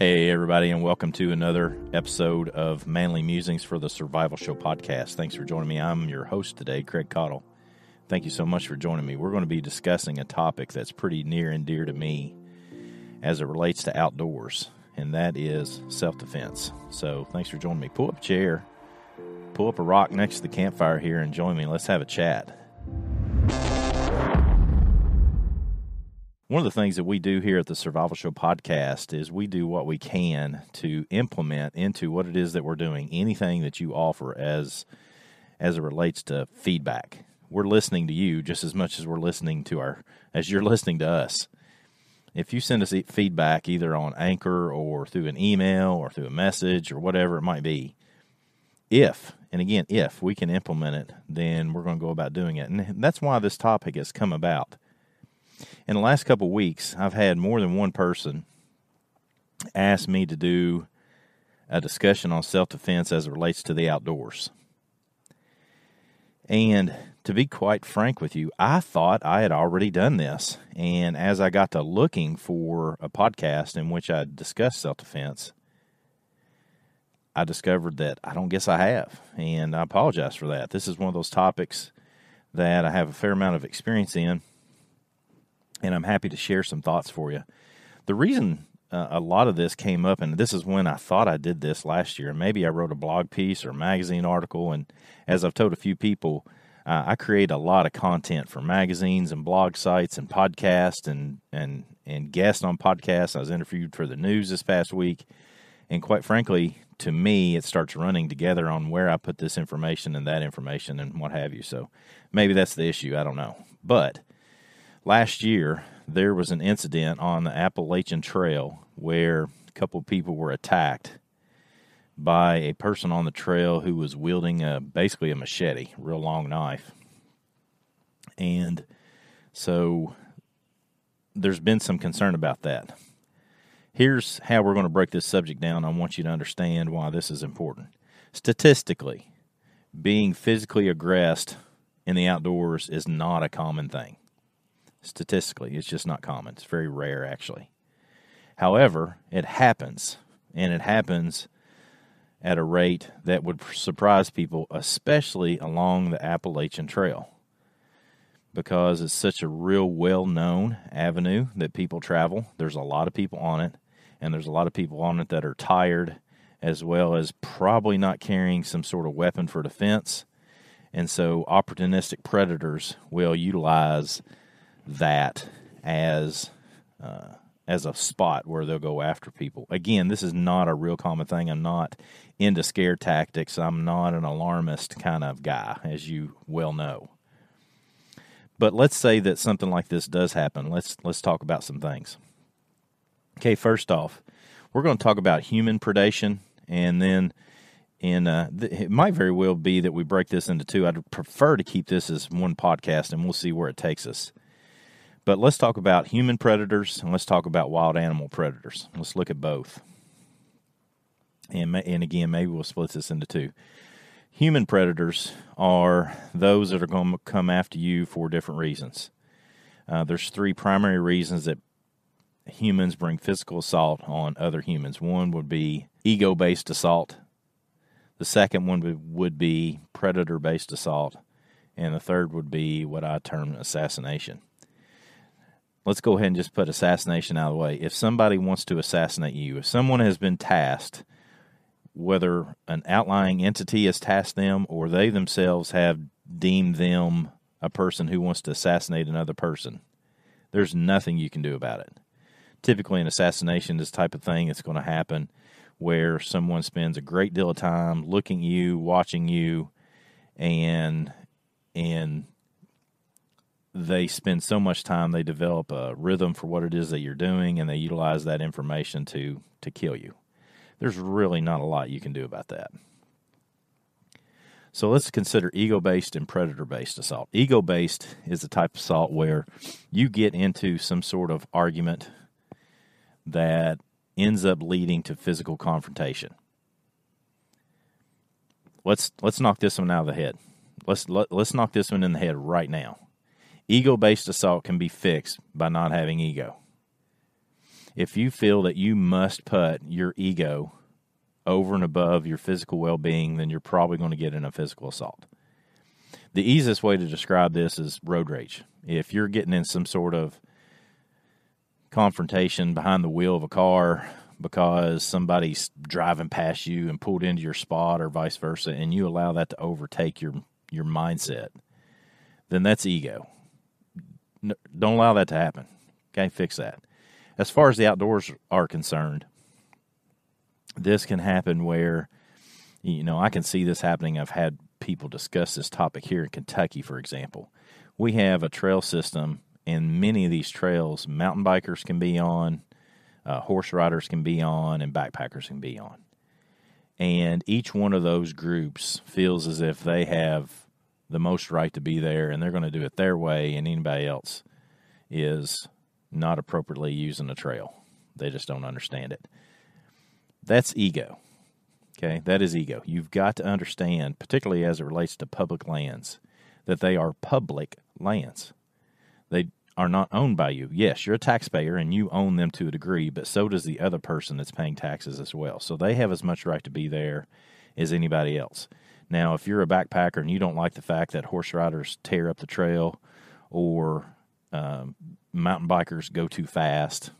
Hey, everybody, and welcome to another episode of Manly Musings for the Survival Show podcast. Thanks for joining me. I'm your host today, Craig Caudill. Thank you so much for joining me. We're going to be discussing a topic that's pretty near and dear to me as it relates to outdoors, and that is self defense. So, thanks for joining me. Pull up a chair, pull up a rock next to the campfire here, and join me. Let's have a chat. One of the things that we do here at the Survival Show podcast is we do what we can to implement into what it is that we're doing anything that you offer as as it relates to feedback. We're listening to you just as much as we're listening to our as you're listening to us. If you send us feedback either on Anchor or through an email or through a message or whatever it might be, if and again if we can implement it, then we're going to go about doing it. And that's why this topic has come about in the last couple weeks, I've had more than one person ask me to do a discussion on self defense as it relates to the outdoors. And to be quite frank with you, I thought I had already done this. And as I got to looking for a podcast in which I discussed self defense, I discovered that I don't guess I have. And I apologize for that. This is one of those topics that I have a fair amount of experience in and I'm happy to share some thoughts for you. The reason uh, a lot of this came up, and this is when I thought I did this last year. Maybe I wrote a blog piece or magazine article, and as I've told a few people, uh, I create a lot of content for magazines and blog sites and podcasts and and and guests on podcasts. I was interviewed for the news this past week, and quite frankly, to me, it starts running together on where I put this information and that information and what have you. So maybe that's the issue. I don't know, but last year there was an incident on the Appalachian Trail where a couple of people were attacked by a person on the trail who was wielding a basically a machete, real long knife. And so there's been some concern about that. Here's how we're going to break this subject down. I want you to understand why this is important. Statistically, being physically aggressed in the outdoors is not a common thing statistically. It's just not common. It's very rare, actually. However, it happens, and it happens at a rate that would surprise people, especially along the Appalachian Trail, because it's such a real well known avenue that people travel. There's a lot of people on it, and there's a lot of people on it that are tired, as well as probably not carrying some sort of weapon for defense. And so, opportunistic predators will utilize that as uh, as a spot where they'll go after people. Again, this is not a real common thing. I'm not into scare tactics. I'm not an alarmist kind of guy, as you well know. But let's say that something like this does happen. Let's let's talk about some things. Okay, first off, we're going to talk about human predation, and then in uh, th- it might very well be that we break this into two. I'd prefer to keep this as one podcast, and we'll see where it takes us. But let's talk about human predators and let's talk about wild animal predators. Let's look at both. And, and again, maybe we'll split this into two. Human predators are those that are going to come after you for different reasons. Uh, there's three primary reasons that humans bring physical assault on other humans. One would be ego based assault, the second one would be predator based assault, and the third would be what I term assassination let's go ahead and just put assassination out of the way. If somebody wants to assassinate you, if someone has been tasked, whether an outlying entity has tasked them or they themselves have deemed them a person who wants to assassinate another person, there's nothing you can do about it. Typically, an assassination, this type of thing, it's going to happen where someone spends a great deal of time looking you, watching you, and and they spend so much time they develop a rhythm for what it is that you're doing and they utilize that information to to kill you. There's really not a lot you can do about that. So let's consider ego based and predator based assault. Ego based is the type of assault where you get into some sort of argument that ends up leading to physical confrontation. Let's let's knock this one out of the head. Let's let, let's knock this one in the head right now Ego based assault can be fixed by not having ego. if you feel that you must put your ego over and above your physical well being, then you're probably going to get in a physical assault. The easiest way to describe this is road rage. If you're getting in some sort of confrontation behind the wheel of a car because somebody's driving past you and pulled into your spot or vice versa and you allow that to overtake your your mindset then that's ego don't allow that to happen. Okay fix that. As far as the outdoors are concerned this can happen where you know I can see this happening. I've had people discuss this topic here in Kentucky for example. We have a trail system and many of these trails mountain bikers can be on uh, horse riders can be on, and backpackers can be on. And each one of those groups feels as if they have the most right to be there and they're going to do it their way, and anybody else is not appropriately using the trail. They just don't understand it. That's ego. Okay, that is ego. You've got to understand, particularly as it relates to public lands, that they are public lands. They are not owned by you. Yes, you're a taxpayer and you own them to a degree, but so does the other person that's paying taxes as well. So they have as much right to be there as anybody else. Now, if you're a backpacker and you don't like the fact that horse riders tear up the trail or um, mountain bikers go too fast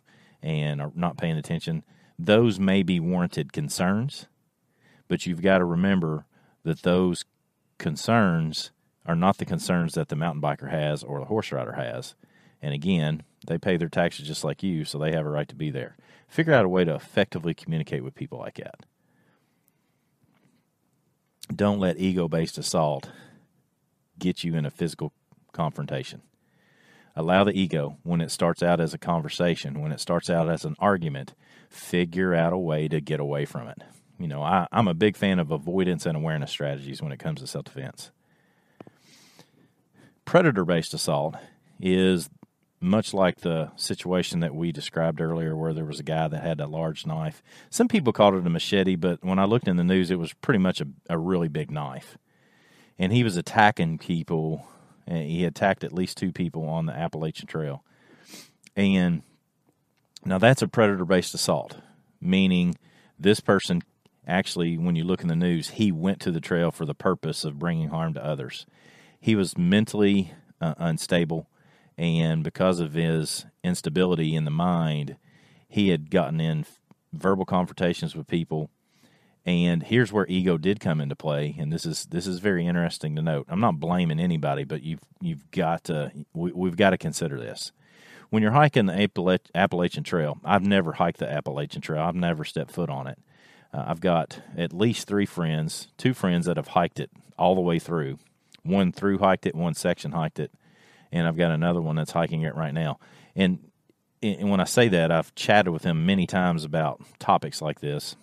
and are not paying attention, those may be warranted concerns, but you've got to remember that those concerns are not the concerns that the mountain biker has or the horse rider has. And again, they pay their taxes just like you, so they have a right to be there. Figure out a way to effectively communicate with people like that. Don't let ego based assault get you in a physical confrontation. Allow the ego, when it starts out as a conversation, when it starts out as an argument, figure out a way to get away from it. You know, I, am a big fan of avoidance and awareness strategies when it comes to self defense. Predator based assault is much like the situation that we described earlier, where there was a guy that had a large knife. Some people called it a machete, but when I looked in the news, it was pretty much a, a really big knife. And he was attacking people. And he attacked at least two people on the Appalachian Trail. And now that's a predator based assault, meaning this person actually, when you look in the news, he went to the trail for the purpose of bringing harm to others. He was mentally uh, unstable and because of his instability in the mind, he had gotten in verbal confrontations with people. And here's where ego did come into play, and this is this is very interesting to note. I'm not blaming anybody, but you've you've got to we, have got to consider this. When you're hiking the Appalachian Trail, I've never hiked the Appalachian Trail. I've never stepped foot on it. Uh, I've got at least three friends, two friends that have hiked it all the way through. One through hiked it, one section hiked it, and I've got another one that's hiking it right now. And, and when I say that, I've chatted with him many times about topics like this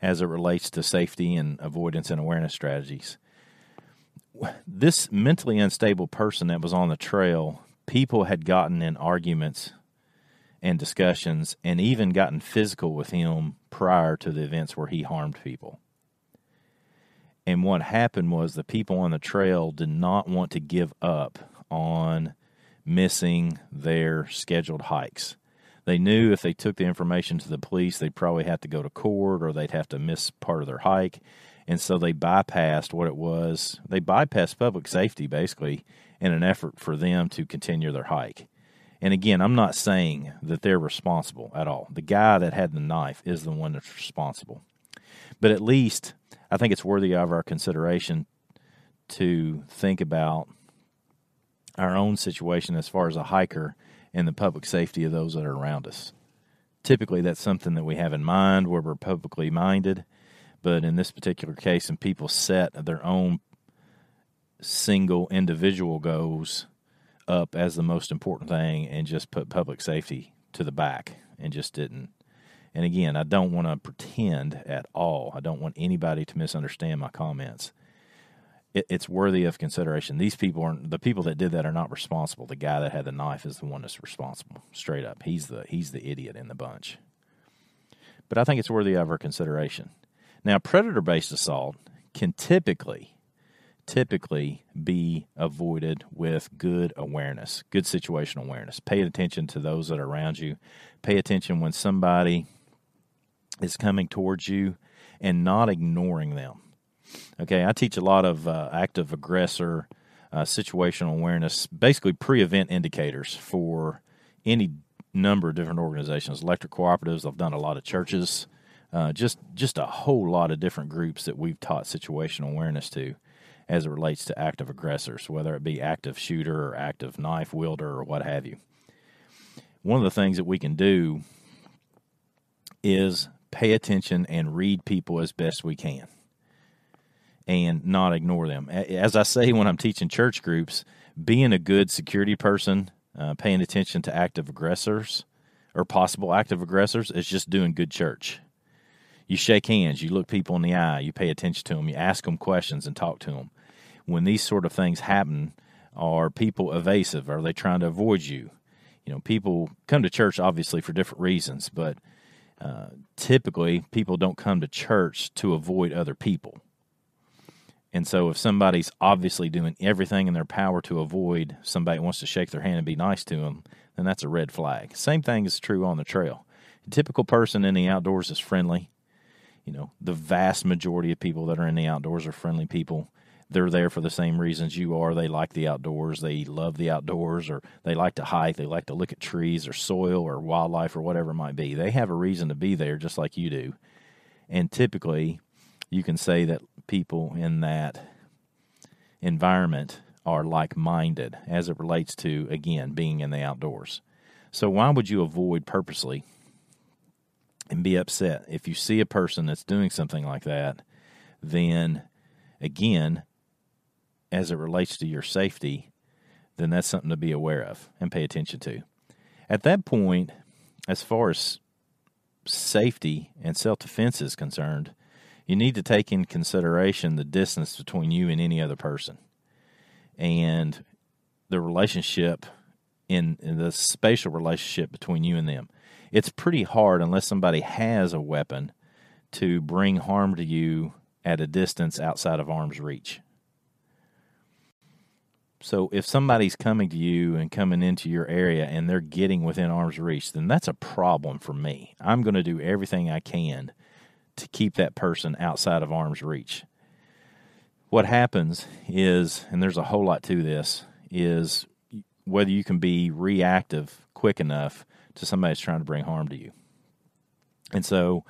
as it relates to safety and avoidance and awareness strategies. This mentally unstable person that was on the trail, people had gotten in arguments and discussions and even gotten physical with him prior to the events where he harmed people. And what happened was the people on the trail did not want to give up on missing their scheduled hikes. They knew if they took the information to the police, they'd probably have to go to court or they'd have to miss part of their hike. And so they bypassed what it was. They bypassed public safety basically in an effort for them to continue their hike. And again, I'm not saying that they're responsible at all. The guy that had the knife is the one that's responsible. But at least I think it's worthy of our consideration to think about our own situation as far as a hiker and the public safety of those that are around us. Typically, that's something that we have in mind where we're publicly minded, but in this particular case, and people set their own single individual goals up as the most important thing and just put public safety to the back and just didn't and again, I don't want to pretend at all. I don't want anybody to misunderstand my comments. It, it's worthy of consideration. These people are the people that did that are not responsible. The guy that had the knife is the one that's responsible. Straight up, he's the he's the idiot in the bunch. But I think it's worthy of our consideration. Now, predator-based assault can typically typically be avoided with good awareness, good situational awareness. Pay attention to those that are around you. Pay attention when somebody is coming towards you and not ignoring them. Okay, I teach a lot of uh, active aggressor uh, situational awareness, basically pre event indicators for any number of different organizations, electric cooperatives. I've done a lot of churches, uh, just just a whole lot of different groups that we've taught situational awareness to, as it relates to active aggressors, whether it be active shooter or active knife wielder or what have you. One of the things that we can do is pay attention and read people as best we can and not ignore them. As I say when I'm teaching church groups, being a good security person, uh, paying attention to active aggressors or possible active aggressors is just doing good church. You shake hands, you look people in the eye, you pay attention to them, you ask them questions and talk to them. When these sort of things happen, are people evasive? Are they trying to avoid you? You know, people come to church obviously for different reasons, but typically people don't come to church to avoid other people. And so, if somebody's obviously doing everything in their power to avoid somebody wants to shake their hand and be nice to them, then that's a red flag. Same thing is true on the trail. A typical person in the outdoors is friendly. You know, the vast majority of people that are in the outdoors are friendly people. They're there for the same reasons you are. They like the outdoors. They love the outdoors, or they like to hike. They like to look at trees or soil or wildlife or whatever it might be. They have a reason to be there just like you do. And typically, you can say that people in that environment are like minded as it relates to, again, being in the outdoors. So, why would you avoid purposely and be upset? If you see a person that's doing something like that, then again, as it relates to your safety, then that's something to be aware of and pay attention to. At that point, as far as safety and self defense is concerned, you need to take in consideration the distance between you and any other person and the relationship in, in, the spatial relationship between you and them. It's pretty hard unless somebody has a weapon to bring harm to you at a distance outside of arm's reach. So if somebody's coming to you and coming into your area and they're getting within arm's reach, then that's a problem for me. I'm going to do everything I can to keep that person outside of arm's reach. What happens is, and there's a whole lot to this, is whether you can be reactive quick enough to somebody that's trying to bring harm to you. And so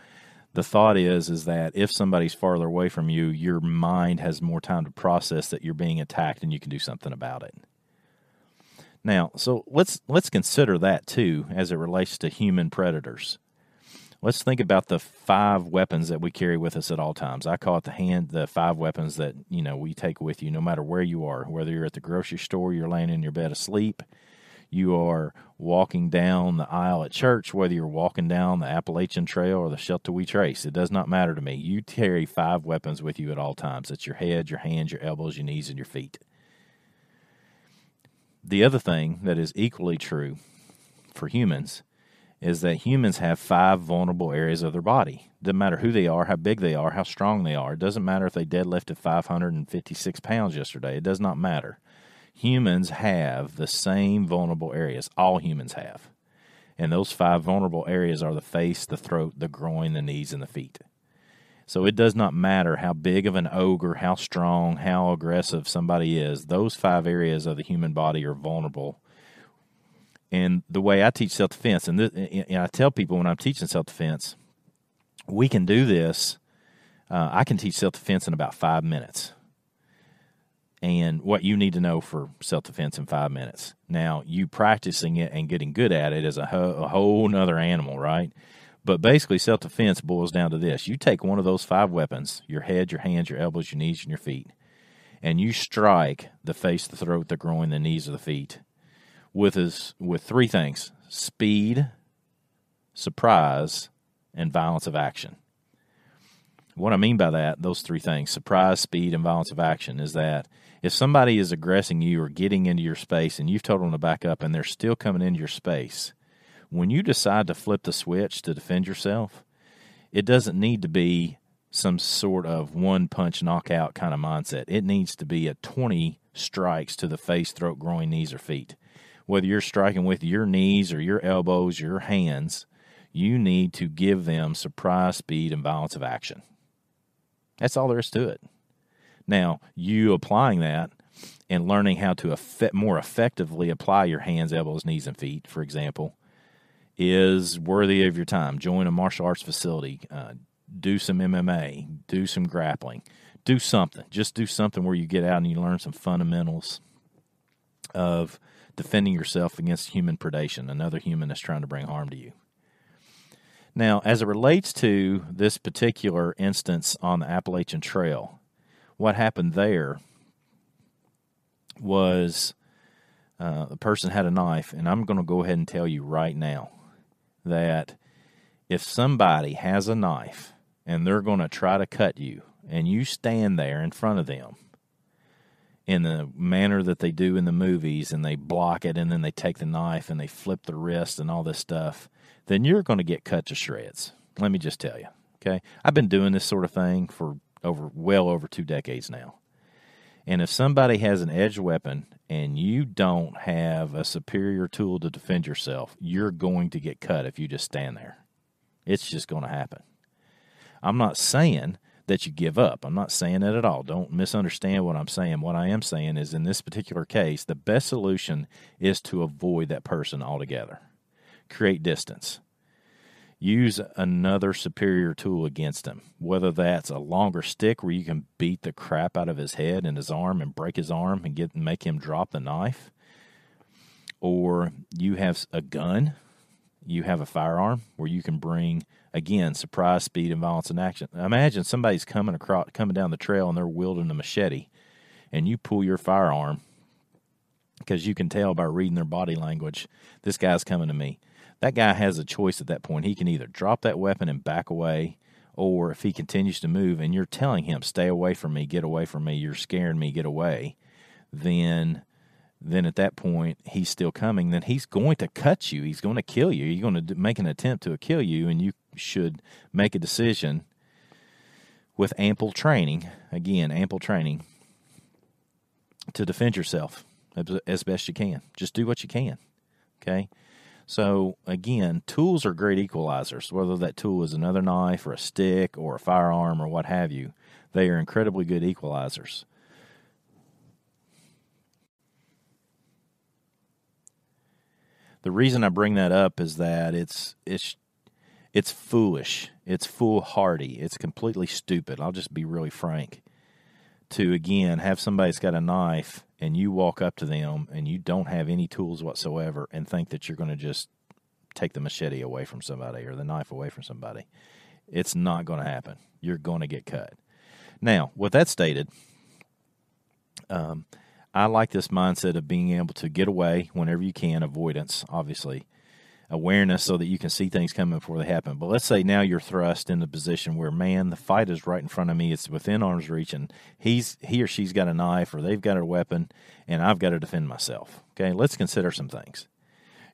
the thought is is that if somebody's farther away from you, your mind has more time to process that you're being attacked and you can do something about it. Now, so let's let's consider that too as it relates to human predators let's think about the five weapons that we carry with us at all times. I call it the hand, the five weapons that you know we take with you, no matter where you are. Whether you're at the grocery store, you're laying in your bed asleep, you are walking down the aisle at church, whether you're walking down the Appalachian Trail or the Sheltowee Trace, it does not matter to me. You carry five weapons with you at all times. It's your head, your hands, your elbows, your knees, and your feet. The other thing that is equally true for humans is that humans have five vulnerable areas of their body. Doesn't matter who they are, how big they are, how strong they are. It doesn't matter if they deadlifted 556 pounds yesterday. It does not matter. Humans have the same vulnerable areas. All humans have. And those five vulnerable areas are the face, the throat, the groin, the knees, and the feet. So it does not matter how big of an ogre, how strong, how aggressive somebody is. Those five areas of the human body are vulnerable and the way I teach self defense, and, and, I tell people when I'm teaching self defense, we can do this. Uh, I can teach self defense in about five minutes. And what you need to know for self defense in five minutes. Now, you practicing it and getting good at it is a, ho- a whole nother animal, right? But basically, self defense boils down to this you take one of those five weapons your head, your hands, your elbows, your knees, and your feet and you strike the face, the throat, the groin, the knees, or the feet with his with three things: speed, surprise, and violence of action. What I mean by that, those three things, surprise, speed, and violence of action, is that if somebody is aggressing you or getting into your space and you've told them to back up and they're still coming into your space, when you decide to flip the switch to defend yourself, it doesn't need to be some sort of one punch knockout kind of mindset. It needs to be a 20 strikes to the face, throat, groin, knees, or feet. Whether you're striking with your knees or your elbows, or your hands, you need to give them surprise, speed, and violence of action. That's all there is to it. Now, you applying that and learning how to effect, more effectively apply your hands, elbows, knees, and feet, for example, is worthy of your time. Join a martial arts facility, uh, do some MMA, do some grappling, do something. Just do something where you get out and you learn some fundamentals of defending yourself against human predation, another human that's trying to bring harm to you. Now, as it relates to this particular instance on the Appalachian Trail, what happened there was uh, the person had a knife, and I'm going to go ahead and tell you right now that if somebody has a knife and they're going to try to cut you, and you stand there in front of them in the manner that they do in the movies, and they block it, and then they take the knife and they flip the wrist and all this stuff, then you're going to get cut to shreds. Let me just tell you. Okay, I've been doing this sort of thing for over well over two decades now. And if somebody has an edged weapon and you don't have a superior tool to defend yourself, you're going to get cut if you just stand there. It's just going to happen. I'm not saying that you give up. I'm not saying that at all. Don't misunderstand what I'm saying. What I am saying is in this particular case, the best solution is to avoid that person altogether. Create distance use another superior tool against him, whether that's a longer stick where you can beat the crap out of his head and his arm and break his arm and get make him drop the knife, or you have a gun, you have a firearm where you can bring again surprise, speed, and violence in action. Imagine somebody's coming across coming down the trail and they're wielding a machete, and you pull your firearm because you can tell by reading their body language, this guy's coming to me that guy has a choice at that point. He can either drop that weapon and back away, or if he continues to move and you're telling him, stay away from me, get away from me, you're scaring me, get away, then then at that point he's still coming, then he's going to cut you. He's going to kill you. You're going to make an attempt to kill you, and you should make a decision with ample training, again, ample training, to defend yourself as best you can. Just do what you can. Okay? So, again, tools are great equalizers, whether that tool is another knife or a stick or a firearm or what have you. They are incredibly good equalizers. The reason I bring that up is that it's it's it's foolish. It's foolhardy. It's completely stupid. I'll just be really frank. To again have somebody that's got a knife and you walk up to them and you don't have any tools whatsoever and think that you're going to just take the machete away from somebody or the knife away from somebody, it's not going to happen. You're going to get cut. Now, with that stated, um, I like this mindset of being able to get away whenever you can, avoidance, obviously, awareness so that you can see things coming before they happen. But let's say now you're thrust in the position where, man, the fight is right in front of me. It's within arm's reach, and he's he or she's got a knife or they've got a weapon, and I've got to defend myself. Okay, let's consider some things.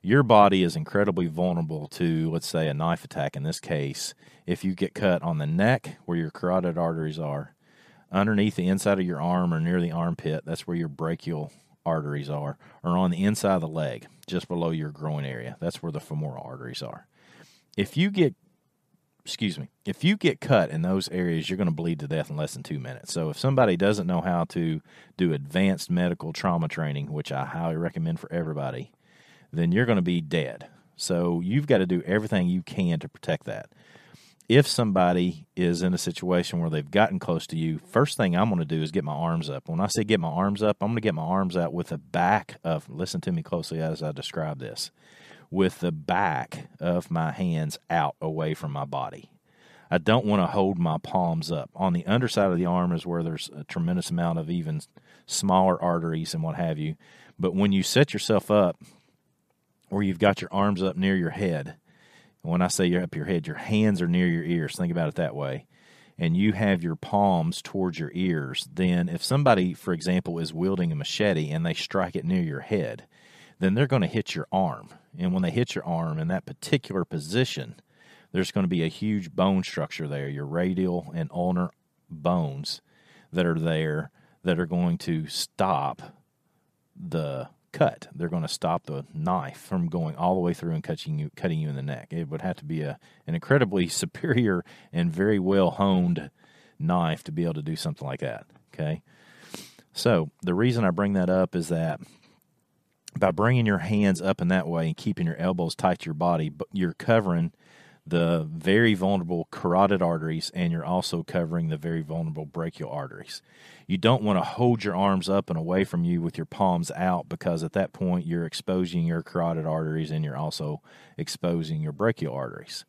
Your body is incredibly vulnerable to, let's say, a knife attack. In this case, if you get cut on the neck where your carotid arteries are, underneath the inside of your arm or near the armpit, that's where your brachial arteries are, or on the inside of the leg, just below your groin area. That's where the femoral arteries are. If you get excuse me, if you get cut in those areas, you're going to bleed to death in less than two minutes. So, if somebody doesn't know how to do advanced medical trauma training, which I highly recommend for everybody, then you're going to be dead. So, you've got to do everything you can to protect that if somebody is in a situation where they've gotten close to you, first thing I'm going to do is get my arms up. When I say get my arms up, I'm going to get my arms out with the back of, listen to me closely as I describe this, with the back of my hands out away from my body. I don't want to hold my palms up. On the underside of the arm is where there's a tremendous amount of even smaller arteries and what have you. But when you set yourself up where you've got your arms up near your head, when I say you're up your head, your hands are near your ears. Think about it that way. And you have your palms towards your ears. Then, if somebody, for example, is wielding a machete and they strike it near your head, then they're going to hit your arm. And when they hit your arm in that particular position, there's going to be a huge bone structure there, your radial and ulnar bones that are there that are going to stop the cut. They're going to stop the knife from going all the way through and cutting you, cutting you in the neck. It would have to be a, an incredibly superior and very well honed knife to be able to do something like that. Okay. So the reason I bring that up is that by bringing your hands up in that way and keeping your elbows tight to your body, you're covering the very vulnerable carotid arteries and you're also covering the very vulnerable brachial arteries. You don't want to hold your arms up and away from you with your palms out because at that point you're exposing your carotid arteries and you're also exposing your brachial arteries.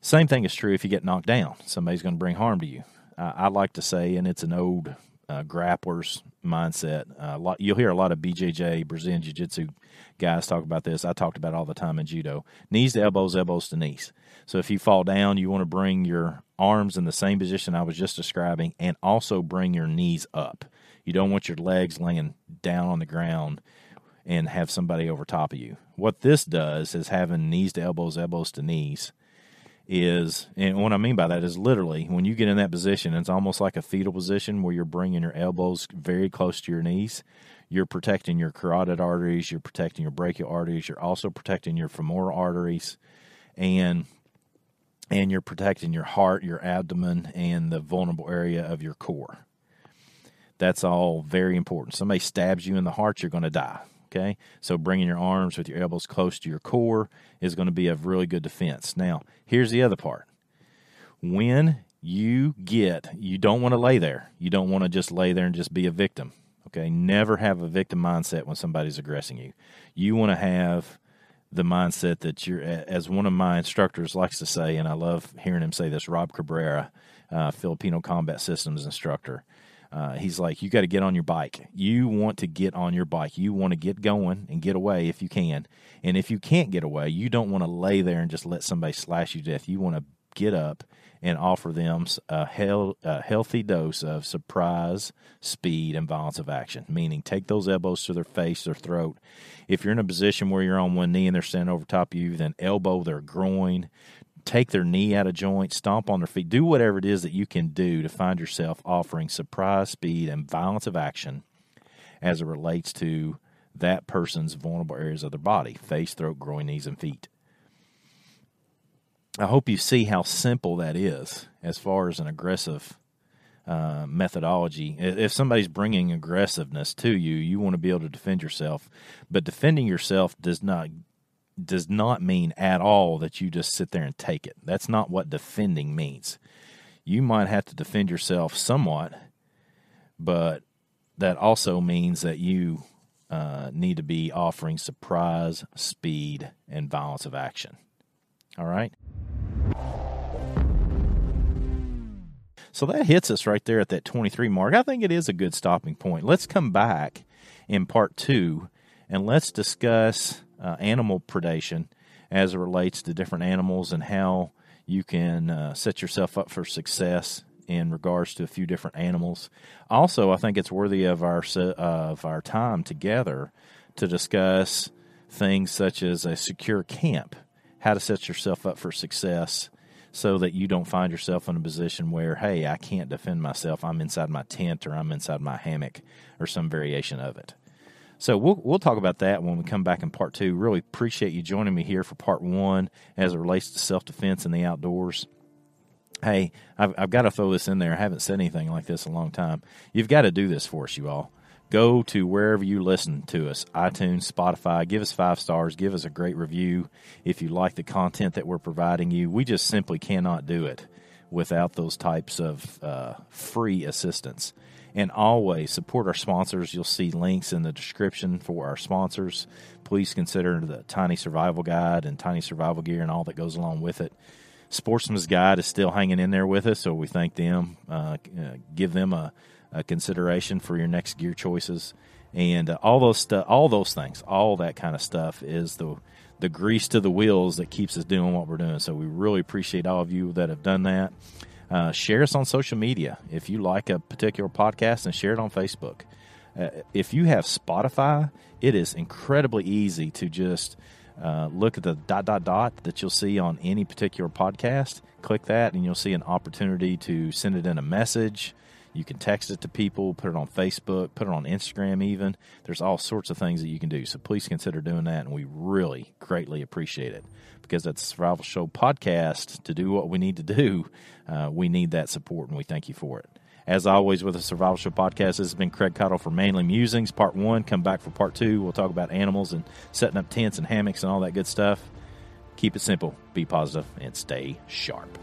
Same thing is true if you get knocked down. Somebody's going to bring harm to you. Uh, I like to say, and it's an old uh, grapplers mindset. Uh, lot, you'll hear a lot of BJJ, Brazilian Jiu Jitsu guys talk about this. I talked about all the time in judo. Knees to elbows, elbows to knees. So if you fall down, you want to bring your arms in the same position I was just describing and also bring your knees up. You don't want your legs laying down on the ground and have somebody over top of you. What this does is having knees to elbows, elbows to knees is, and what I mean by that is literally when you get in that position, it's almost like a fetal position where you're bringing your elbows very close to your knees. You're protecting your carotid arteries, you're protecting your brachial arteries, you're also protecting your femoral arteries, and and you're protecting your heart, your abdomen, and the vulnerable area of your core. That's all very important. Somebody stabs you in the heart, you're going to die. Okay, so bringing your arms with your elbows close to your core is going to be a really good defense. Now, here's the other part. When you get, you don't want to lay there. You don't want to just lay there and just be a victim. Okay, never have a victim mindset when somebody's aggressing you. You want to have the mindset that you're, as one of my instructors likes to say, and I love hearing him say this, Rob Cabrera, uh, Filipino Combat Systems instructor. Uh, he's like, you got to get on your bike. You want to get on your bike. You want to get going and get away if you can. And if you can't get away, you don't want to lay there and just let somebody slash you to death. You want to get up and offer them a, hel- a healthy dose of surprise, speed, and violence of action. Meaning, take those elbows to their face, their throat. If you're in a position where you're on one knee and they're standing over top of you, then elbow their groin take their knee out of joint, stomp on their feet, do whatever it is that you can do to find yourself offering surprise, speed, and violence of action as it relates to that person's vulnerable areas of their body face, throat, groin, knees, and feet. I hope you see how simple that is as far as an aggressive uh, methodology. If somebody's bringing aggressiveness to you, you want to be able to defend yourself. But defending yourself does not does not mean at all that you just sit there and take it. That's not what defending means. You might have to defend yourself somewhat, but that also means that you uh, need to be offering surprise, speed, and violence of action. All right? So that hits us right there at that 23 mark. I think it is a good stopping point. Let's come back in part two and let's discuss uh, animal predation as it relates to different animals and how you can uh, set yourself up for success in regards to a few different animals. Also, I think it's worthy of our of our time together to discuss things such as a secure camp, how to set yourself up for success so that you don't find yourself in a position where, hey, I can't defend myself. I'm inside my tent or I'm inside my hammock or some variation of it. So we'll we'll talk about that when we come back in part two. Really appreciate you joining me here for part one as it relates to self defense in the outdoors. Hey, I've, I've got to throw this in there. I haven't said anything like this in a long time. You've got to do this for us, you all. Go to wherever you listen to us iTunes, Spotify. Give us five stars. Give us a great review if you like the content that we're providing you. We just simply cannot do it without those types of uh, free assistance. And always support our sponsors. You'll see links in the description for our sponsors. Please consider the Tiny Survival Guide and Tiny Survival Gear and all that goes along with it. Sportsman's Guide is still hanging in there with us, so we thank them. Uh, uh, give them a, a, consideration for your next gear choices, and uh, all those stuff, all those things, all that kind of stuff is the the grease to the wheels that keeps us doing what we're doing. So we really appreciate all of you that have done that. Uh, share us on social media. If you like a particular podcast, and share it on Facebook. Uh, if you have Spotify, it is incredibly easy to just uh, look at the dot dot dot that you'll see on any particular podcast. Click that, and you'll see an opportunity to send it in a message. You can text it to people, put it on Facebook, put it on Instagram, even. There's all sorts of things that you can do. So please consider doing that, and we really greatly appreciate it because at the Survival Show podcast, to do what we need to do, uh, we need that support, and we thank you for it. As always, with the Survival Show podcast, this has been Craig Caudill for Manly Musings, part one. Come back for part two. We'll talk about animals and setting up tents and hammocks and all that good stuff. Keep it simple, be positive, and stay sharp.